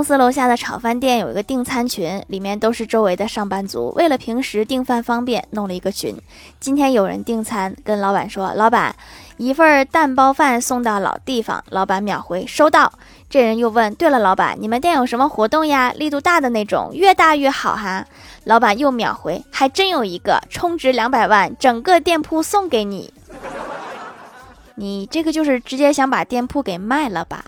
公司楼下的炒饭店有一个订餐群里面都是周围的上班族为了平时订饭方便弄了一个群。今天有人订餐跟老板说老板一份蛋包饭送到老地方老板秒回收到。这人又问对了老板你们店有什么活动呀？力度大的那种越大越好哈。老板又秒回还真有一个充值两百万整个店铺送给你。你这个就是直接想把店铺给卖了吧？